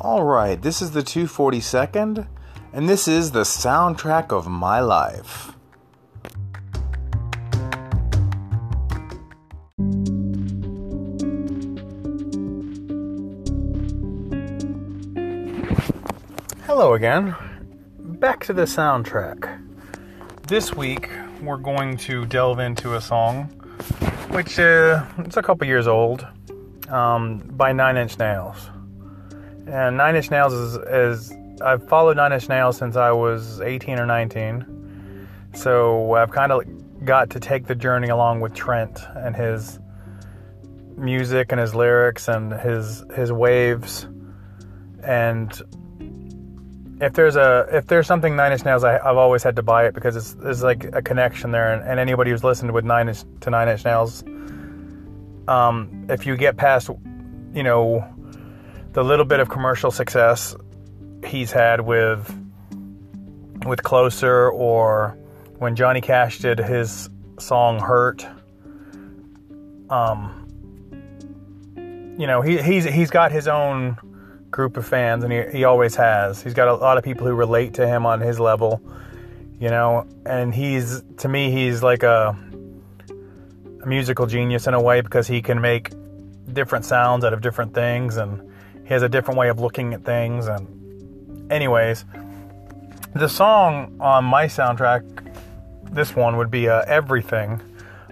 All right, this is the 242nd, and this is the soundtrack of my life. Hello again. Back to the soundtrack. This week, we're going to delve into a song which uh, it's a couple years old um, by Nine Inch Nails. And Nine Inch Nails is, is I've followed Nine Inch Nails since I was 18 or 19. So I've kind of got to take the journey along with Trent and his music and his lyrics and his his waves. And if there's a if there's something Nine Inch Nails, I, have always had to buy it because it's there's like a connection there. And, and anybody who's listened with Nine Inch to Nine Inch Nails, um, if you get past, you know, the little bit of commercial success he's had with with Closer or when Johnny Cash did his song Hurt um you know he he's he's got his own group of fans and he, he always has. He's got a lot of people who relate to him on his level you know and he's to me he's like a, a musical genius in a way because he can make different sounds out of different things and he has a different way of looking at things and anyways the song on my soundtrack this one would be uh, everything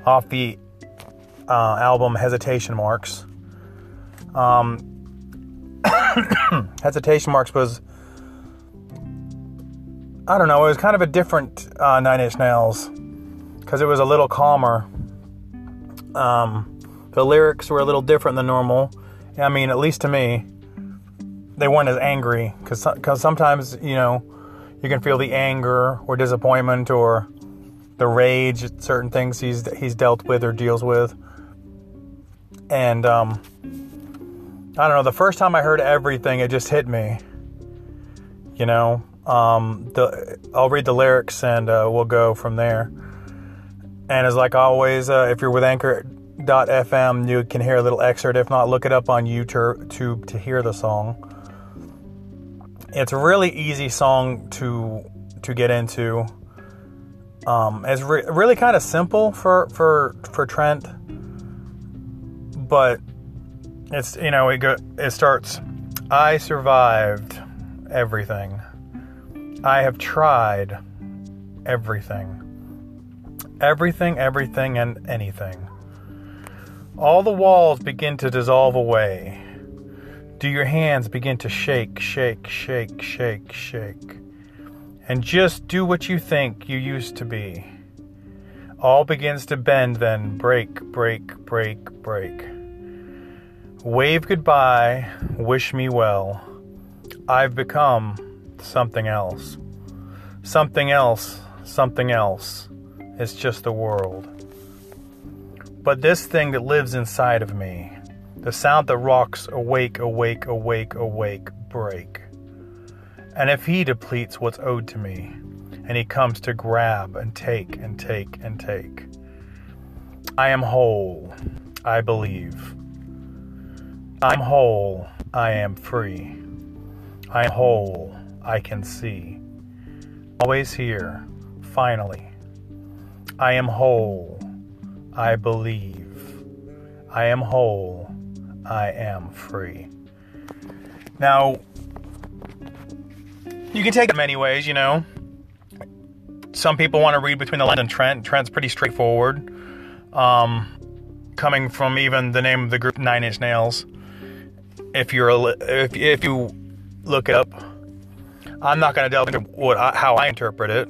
off the uh, album hesitation marks. Um, hesitation marks was i don't know it was kind of a different uh, nine inch nails because it was a little calmer. Um, the lyrics were a little different than normal. I mean, at least to me, they weren't as angry because because sometimes you know you can feel the anger or disappointment or the rage at certain things he's he's dealt with or deals with. And um, I don't know. The first time I heard everything, it just hit me. You know, um, the I'll read the lyrics and uh, we'll go from there. And as like always, uh, if you're with Anchor FM, you can hear a little excerpt. If not, look it up on YouTube to hear the song. It's a really easy song to to get into. Um, it's re- really kind of simple for for for Trent, but it's you know it go, it starts. I survived everything. I have tried everything. Everything, everything, and anything. All the walls begin to dissolve away. Do your hands begin to shake, shake, shake, shake, shake? And just do what you think you used to be. All begins to bend, then break, break, break, break. Wave goodbye, wish me well. I've become something else. Something else, something else. It's just the world. But this thing that lives inside of me, the sound that rocks awake, awake, awake, awake, break. And if he depletes what's owed to me, and he comes to grab and take and take and take, I am whole, I believe. I'm whole, I am free. I'm whole, I can see. Always here, finally. I am whole, I believe. I am whole. I am free. Now, you can take it many ways, you know. Some people want to read between the lines and Trent. Trent's pretty straightforward. Um, coming from even the name of the group, Nine Inch Nails. If you're a, if if you look it up, I'm not going to delve into what how I interpret it.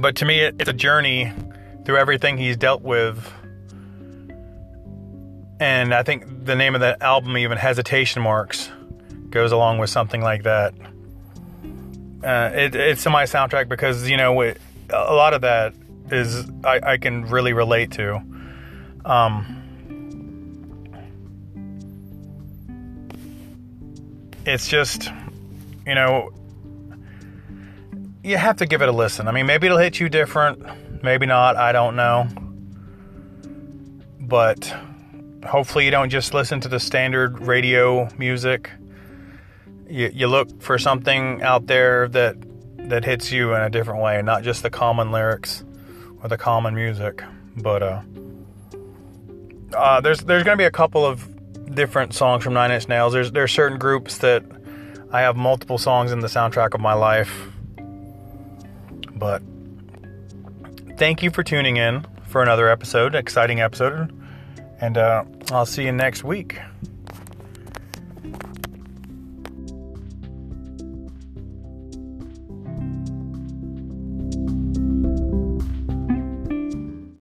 But to me, it, it's a journey through everything he's dealt with. And I think the name of that album, even Hesitation Marks, goes along with something like that. Uh, it, it's in my soundtrack because, you know, it, a lot of that is I, I can really relate to. Um, it's just, you know, you have to give it a listen. I mean, maybe it'll hit you different Maybe not, I don't know. But hopefully, you don't just listen to the standard radio music. you, you look for something out there that that hits you in a different way, not just the common lyrics or the common music. But uh, uh, there's there's gonna be a couple of different songs from Nine Inch Nails. There's there's certain groups that I have multiple songs in the soundtrack of my life. But thank you for tuning in for another episode, exciting episode, and uh, I'll see you next week.